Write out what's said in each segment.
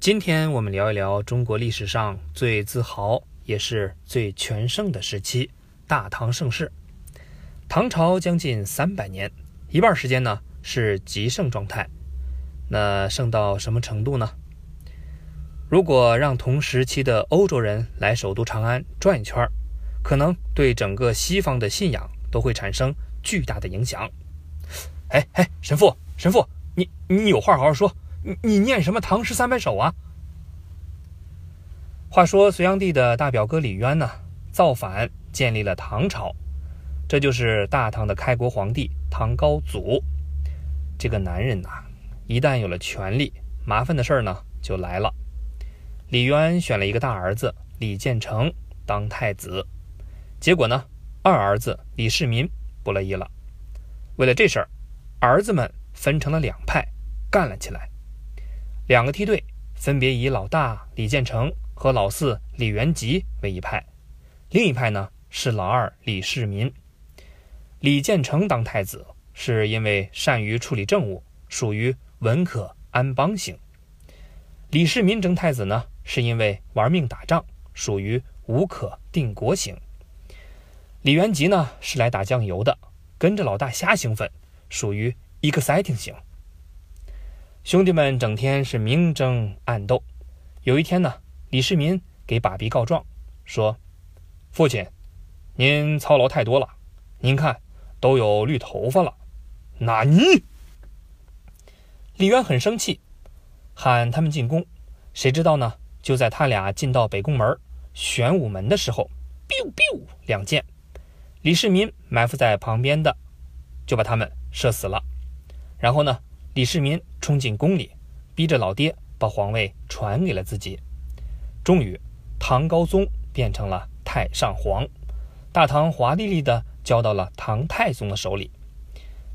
今天我们聊一聊中国历史上最自豪也是最全盛的时期——大唐盛世。唐朝将近三百年，一半时间呢是极盛状态。那盛到什么程度呢？如果让同时期的欧洲人来首都长安转一圈，可能对整个西方的信仰都会产生巨大的影响。哎哎，神父神父，你你有话好好说，你你念什么唐诗三百首啊？话说隋炀帝的大表哥李渊呢，造反建立了唐朝。这就是大唐的开国皇帝唐高祖，这个男人呐，一旦有了权力，麻烦的事儿呢就来了。李渊选了一个大儿子李建成当太子，结果呢，二儿子李世民不乐意了。为了这事儿，儿子们分成了两派，干了起来。两个梯队分别以老大李建成和老四李元吉为一派，另一派呢是老二李世民。李建成当太子，是因为善于处理政务，属于文可安邦型；李世民争太子呢，是因为玩命打仗，属于无可定国型。李元吉呢，是来打酱油的，跟着老大瞎兴奋，属于 exciting 型。兄弟们整天是明争暗斗。有一天呢，李世民给爸比告状，说：“父亲，您操劳太多了，您看。”都有绿头发了，那你？李渊很生气，喊他们进宫。谁知道呢？就在他俩进到北宫门玄武门的时候，biu biu 两箭，李世民埋伏在旁边的，就把他们射死了。然后呢，李世民冲进宫里，逼着老爹把皇位传给了自己。终于，唐高宗变成了太上皇，大唐华丽丽的。交到了唐太宗的手里，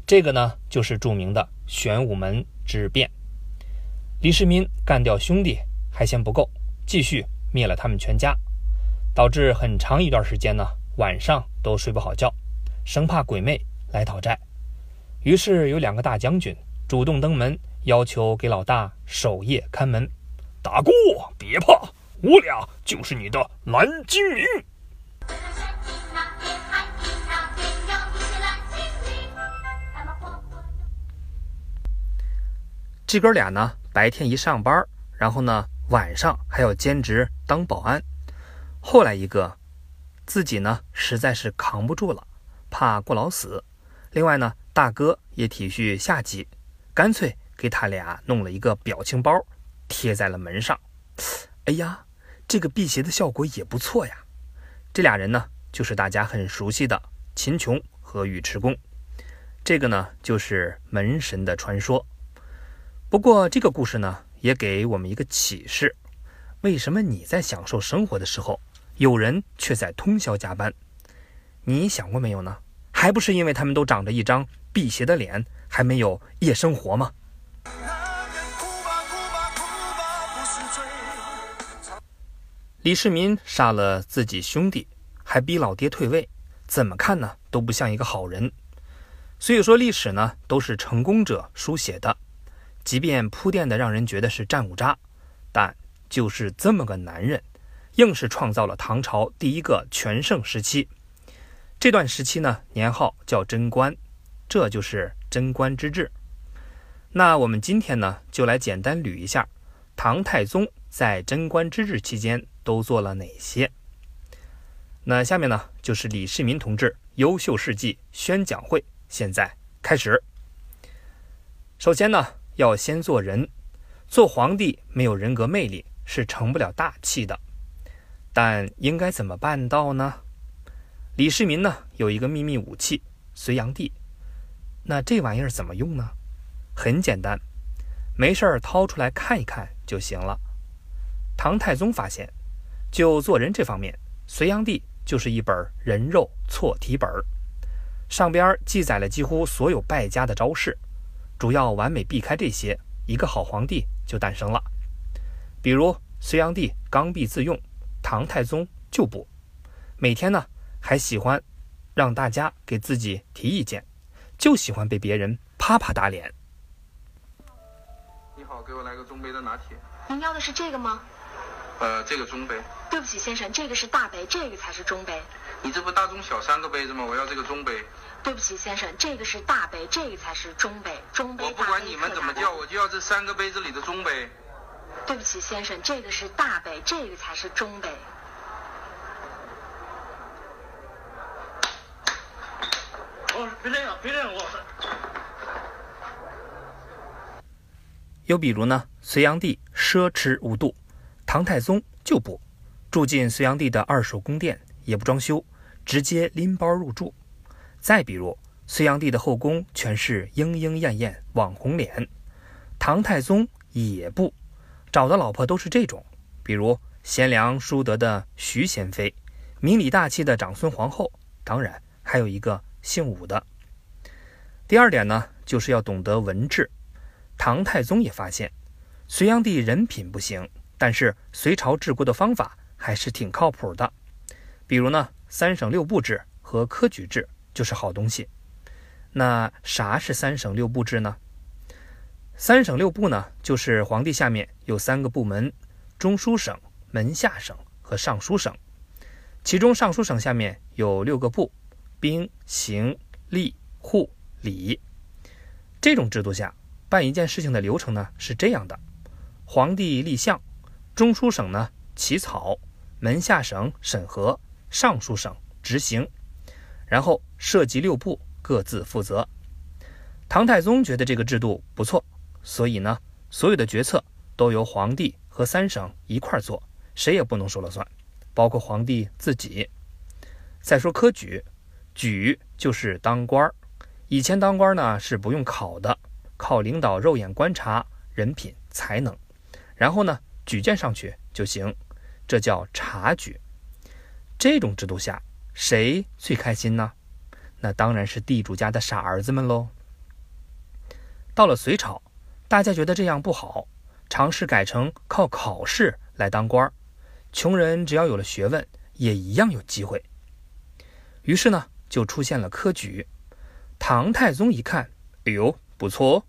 这个呢就是著名的玄武门之变。李世民干掉兄弟还嫌不够，继续灭了他们全家，导致很长一段时间呢晚上都睡不好觉，生怕鬼魅来讨债。于是有两个大将军主动登门，要求给老大守夜看门。大哥别怕，我俩就是你的蓝精灵。这哥俩呢，白天一上班，然后呢晚上还要兼职当保安。后来一个自己呢实在是扛不住了，怕过劳死。另外呢，大哥也体恤下级，干脆给他俩弄了一个表情包，贴在了门上。哎呀，这个辟邪的效果也不错呀。这俩人呢，就是大家很熟悉的秦琼和尉迟恭。这个呢，就是门神的传说。不过这个故事呢，也给我们一个启示：为什么你在享受生活的时候，有人却在通宵加班？你想过没有呢？还不是因为他们都长着一张辟邪的脸，还没有夜生活吗？李世民杀了自己兄弟，还逼老爹退位，怎么看呢都不像一个好人。所以说，历史呢都是成功者书写的。即便铺垫的让人觉得是战五渣，但就是这么个男人，硬是创造了唐朝第一个全盛时期。这段时期呢，年号叫贞观，这就是贞观之治。那我们今天呢，就来简单捋一下唐太宗在贞观之治期间都做了哪些。那下面呢，就是李世民同志优秀事迹宣讲会，现在开始。首先呢。要先做人，做皇帝没有人格魅力是成不了大器的。但应该怎么办到呢？李世民呢有一个秘密武器隋炀帝，那这玩意儿怎么用呢？很简单，没事儿掏出来看一看就行了。唐太宗发现，就做人这方面，隋炀帝就是一本人肉错题本，上边记载了几乎所有败家的招式。主要完美避开这些，一个好皇帝就诞生了。比如隋炀帝刚愎自用，唐太宗就不，每天呢还喜欢让大家给自己提意见，就喜欢被别人啪啪打脸。你好，给我来个中杯的拿铁。您要的是这个吗？呃，这个中杯。对不起，先生，这个是大杯，这个才是中杯。你这不大中小三个杯子吗？我要这个中杯。对不起，先生，这个是大杯，这个才是中杯。中杯。我不管你们怎么叫，我就要这三个杯子里的中杯。对不起，先生，这个是大杯，这个才是中杯。别这样，别这样，我。又比如呢，隋炀帝奢侈无度，唐太宗就不住进隋炀帝的二手宫殿，也不装修，直接拎包入住。再比如，隋炀帝的后宫全是莺莺燕燕、网红脸，唐太宗也不找的老婆都是这种，比如贤良淑德的徐贤妃，明理大气的长孙皇后，当然还有一个姓武的。第二点呢，就是要懂得文治。唐太宗也发现，隋炀帝人品不行，但是隋朝治国的方法还是挺靠谱的。比如呢，三省六部制和科举制。就是好东西。那啥是三省六部制呢？三省六部呢，就是皇帝下面有三个部门：中书省、门下省和尚书省。其中尚书省下面有六个部：兵、刑、吏、户、礼。这种制度下办一件事情的流程呢是这样的：皇帝立项，中书省呢起草，门下省审核，尚书省执行。然后涉及六部，各自负责。唐太宗觉得这个制度不错，所以呢，所有的决策都由皇帝和三省一块做，谁也不能说了算，包括皇帝自己。再说科举，举就是当官儿。以前当官呢是不用考的，靠领导肉眼观察人品才能，然后呢举荐上去就行，这叫察举。这种制度下。谁最开心呢？那当然是地主家的傻儿子们喽。到了隋朝，大家觉得这样不好，尝试改成靠考试来当官儿，穷人只要有了学问，也一样有机会。于是呢，就出现了科举。唐太宗一看，哎呦，不错哦，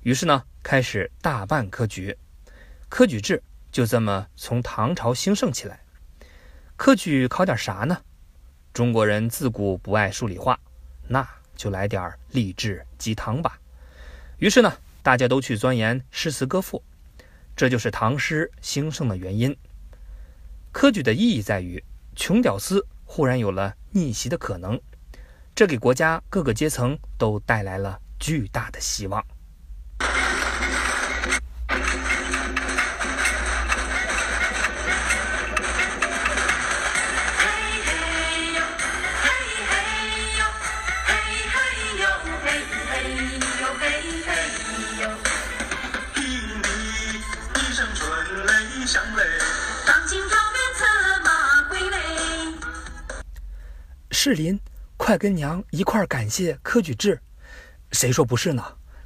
于是呢，开始大办科举，科举制就这么从唐朝兴盛起来。科举考点啥呢？中国人自古不爱数理化，那就来点励志鸡汤吧。于是呢，大家都去钻研诗词歌赋，这就是唐诗兴盛的原因。科举的意义在于，穷屌丝忽然有了逆袭的可能，这给国家各个阶层都带来了巨大的希望。快跟娘一块儿感谢科举制。谁说不是呢？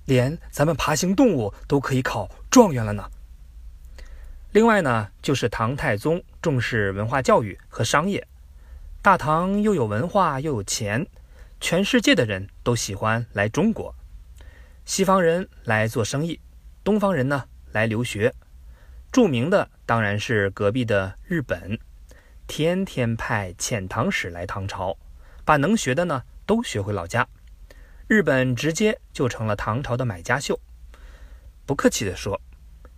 连咱们爬行动物都可以考状元了呢。另外呢，就是唐太宗重视文化教育和商业。大唐又有文化又有钱，全世界的人都喜欢来中国。西方人来做生意，东方人呢来留学。著名的当然是隔壁的日本。天天派遣唐使来唐朝，把能学的呢都学回老家。日本直接就成了唐朝的买家秀。不客气地说，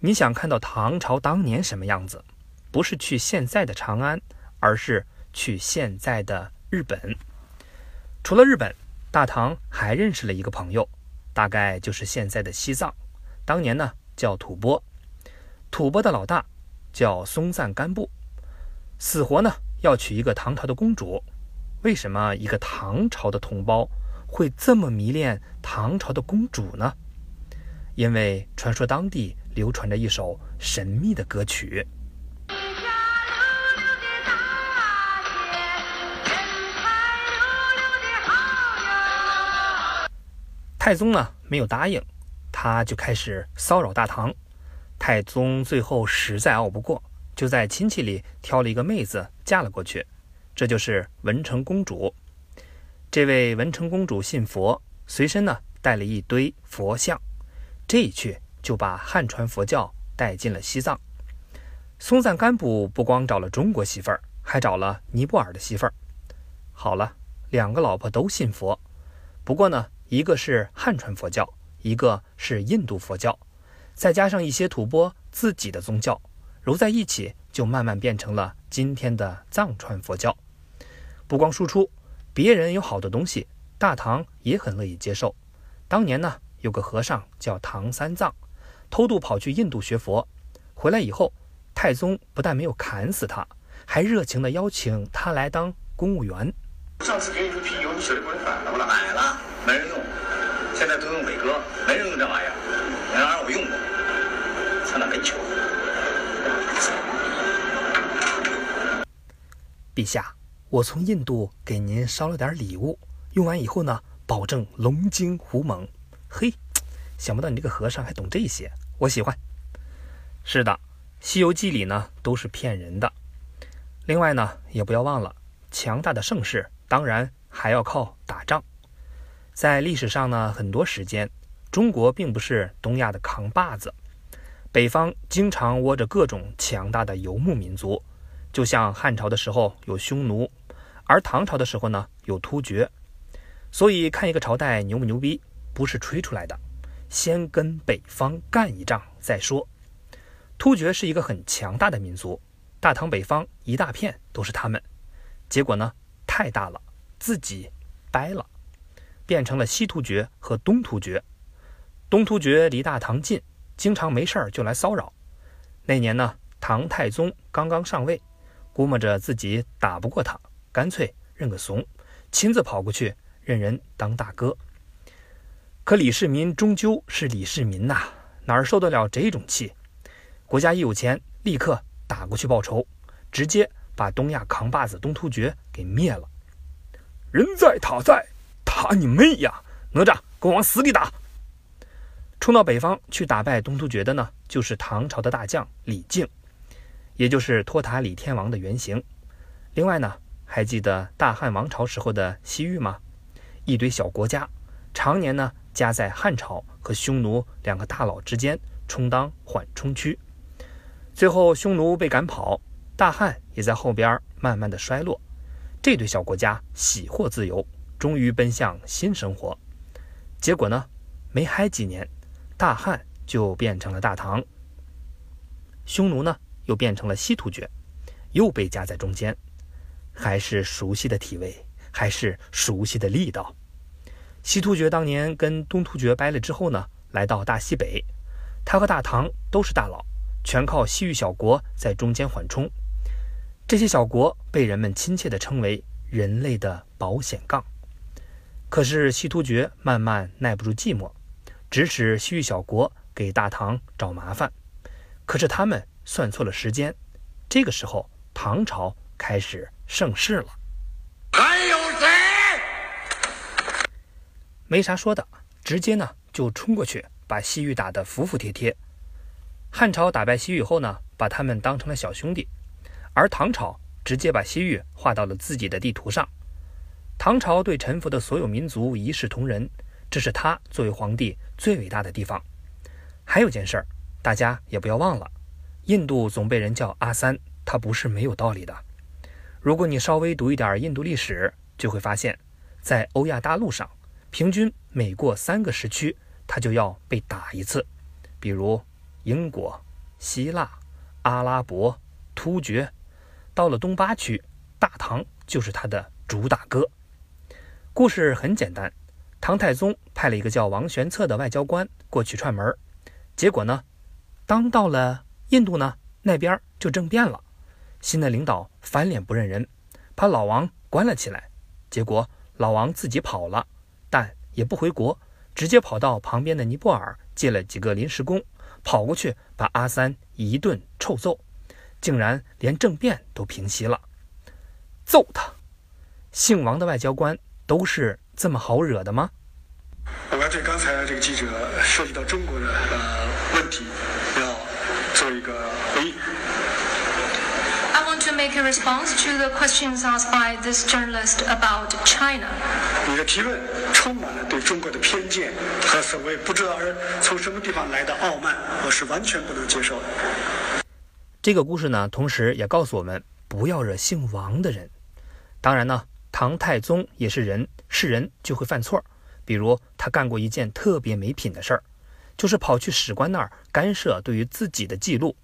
你想看到唐朝当年什么样子，不是去现在的长安，而是去现在的日本。除了日本，大唐还认识了一个朋友，大概就是现在的西藏。当年呢叫吐蕃，吐蕃的老大叫松赞干布。死活呢要娶一个唐朝的公主，为什么一个唐朝的同胞会这么迷恋唐朝的公主呢？因为传说当地流传着一首神秘的歌曲。太宗呢没有答应，他就开始骚扰大唐。太宗最后实在拗不过。就在亲戚里挑了一个妹子嫁了过去，这就是文成公主。这位文成公主信佛，随身呢带了一堆佛像，这一去就把汉传佛教带进了西藏。松赞干布不光找了中国媳妇儿，还找了尼泊尔的媳妇儿。好了，两个老婆都信佛，不过呢，一个是汉传佛教，一个是印度佛教，再加上一些吐蕃自己的宗教，揉在一起，就慢慢变成了今天的藏传佛教。不光输出，别人有好的东西，大唐也很乐意接受。当年呢，有个和尚叫唐三藏，偷渡跑去印度学佛，回来以后，太宗不但没有砍死他，还热情地邀请他来当公务员。上次给你一批油，你舍得给我反了不了？买了，没人用。现在都用伟哥，没人用这玩意儿。那玩意儿我用过，他那没球。陛下，我从印度给您捎了点礼物，用完以后呢，保证龙精虎猛。嘿，想不到你这个和尚还懂这些，我喜欢。是的，《西游记》里呢都是骗人的。另外呢，也不要忘了，强大的盛世当然还要靠打仗。在历史上呢，很多时间，中国并不是东亚的扛把子，北方经常窝着各种强大的游牧民族。就像汉朝的时候有匈奴，而唐朝的时候呢有突厥，所以看一个朝代牛不牛逼，不是吹出来的，先跟北方干一仗再说。突厥是一个很强大的民族，大唐北方一大片都是他们，结果呢太大了，自己掰了，变成了西突厥和东突厥。东突厥离大唐近，经常没事儿就来骚扰。那年呢，唐太宗刚刚上位。估摸着自己打不过他，干脆认个怂，亲自跑过去认人当大哥。可李世民终究是李世民呐，哪受得了这种气？国家一有钱，立刻打过去报仇，直接把东亚扛把子东突厥给灭了。人在塔在，塔你妹呀！哪吒，给我往死里打！冲到北方去打败东突厥的呢，就是唐朝的大将李靖。也就是托塔李天王的原型。另外呢，还记得大汉王朝时候的西域吗？一堆小国家，常年呢夹在汉朝和匈奴两个大佬之间，充当缓冲区。最后匈奴被赶跑，大汉也在后边慢慢的衰落。这对小国家喜获自由，终于奔向新生活。结果呢，没嗨几年，大汉就变成了大唐。匈奴呢？又变成了西突厥，又被夹在中间，还是熟悉的体味，还是熟悉的力道。西突厥当年跟东突厥掰了之后呢，来到大西北，他和大唐都是大佬，全靠西域小国在中间缓冲。这些小国被人们亲切地称为“人类的保险杠”。可是西突厥慢慢耐不住寂寞，指使西域小国给大唐找麻烦。可是他们。算错了时间，这个时候唐朝开始盛世了。还有谁？没啥说的，直接呢就冲过去，把西域打得服服帖帖。汉朝打败西域后呢，把他们当成了小兄弟，而唐朝直接把西域划到了自己的地图上。唐朝对臣服的所有民族一视同仁，这是他作为皇帝最伟大的地方。还有件事儿，大家也不要忘了。印度总被人叫阿三，他不是没有道理的。如果你稍微读一点印度历史，就会发现，在欧亚大陆上，平均每过三个时区，他就要被打一次。比如英国、希腊、阿拉伯、突厥，到了东八区，大唐就是他的主打歌。故事很简单，唐太宗派了一个叫王玄策的外交官过去串门，结果呢，当到了。印度呢，那边就政变了，新的领导翻脸不认人，把老王关了起来。结果老王自己跑了，但也不回国，直接跑到旁边的尼泊尔借了几个临时工，跑过去把阿三一顿臭揍，竟然连政变都平息了。揍他！姓王的外交官都是这么好惹的吗？我要对刚才这个记者涉及到中国的呃问题。要做一个回应。Make make a response to the questions asked by this journalist about China. 你的提问充满了对中国的偏见和所谓不知道而从什么地方来的傲慢，我是完全不能接受的。这个故事呢，同时也告诉我们不要惹姓王的人。当然呢，唐太宗也是人，是人就会犯错。比如他干过一件特别没品的事儿，就是跑去史官那儿干涉对于自己的记录。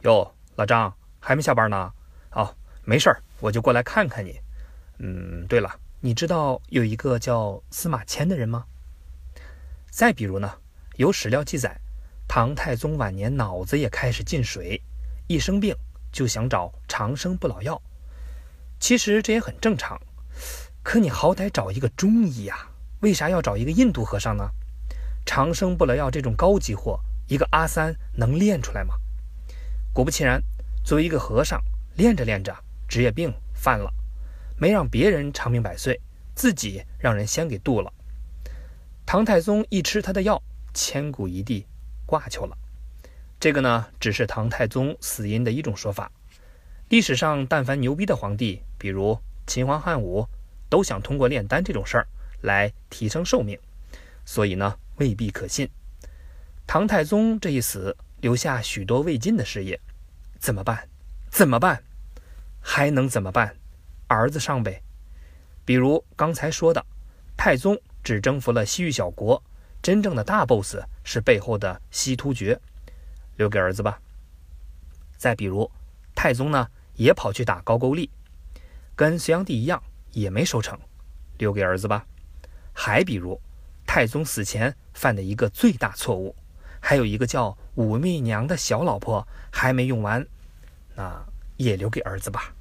哟，老张还没下班呢？哦，没事儿，我就过来看看你。嗯，对了，你知道有一个叫司马迁的人吗？再比如呢，有史料记载，唐太宗晚年脑子也开始进水。一生病就想找长生不老药，其实这也很正常。可你好歹找一个中医呀，为啥要找一个印度和尚呢？长生不老药这种高级货，一个阿三能练出来吗？果不其然，作为一个和尚，练着练着职业病犯了，没让别人长命百岁，自己让人先给渡了。唐太宗一吃他的药，千古一帝挂球了。这个呢，只是唐太宗死因的一种说法。历史上，但凡牛逼的皇帝，比如秦皇汉武，都想通过炼丹这种事儿来提升寿命，所以呢，未必可信。唐太宗这一死，留下许多未尽的事业，怎么办？怎么办？还能怎么办？儿子上呗。比如刚才说的，太宗只征服了西域小国，真正的大 boss 是背后的西突厥。留给儿子吧。再比如，太宗呢也跑去打高句丽，跟隋炀帝一样也没收成，留给儿子吧。还比如，太宗死前犯的一个最大错误，还有一个叫武媚娘的小老婆还没用完，那也留给儿子吧。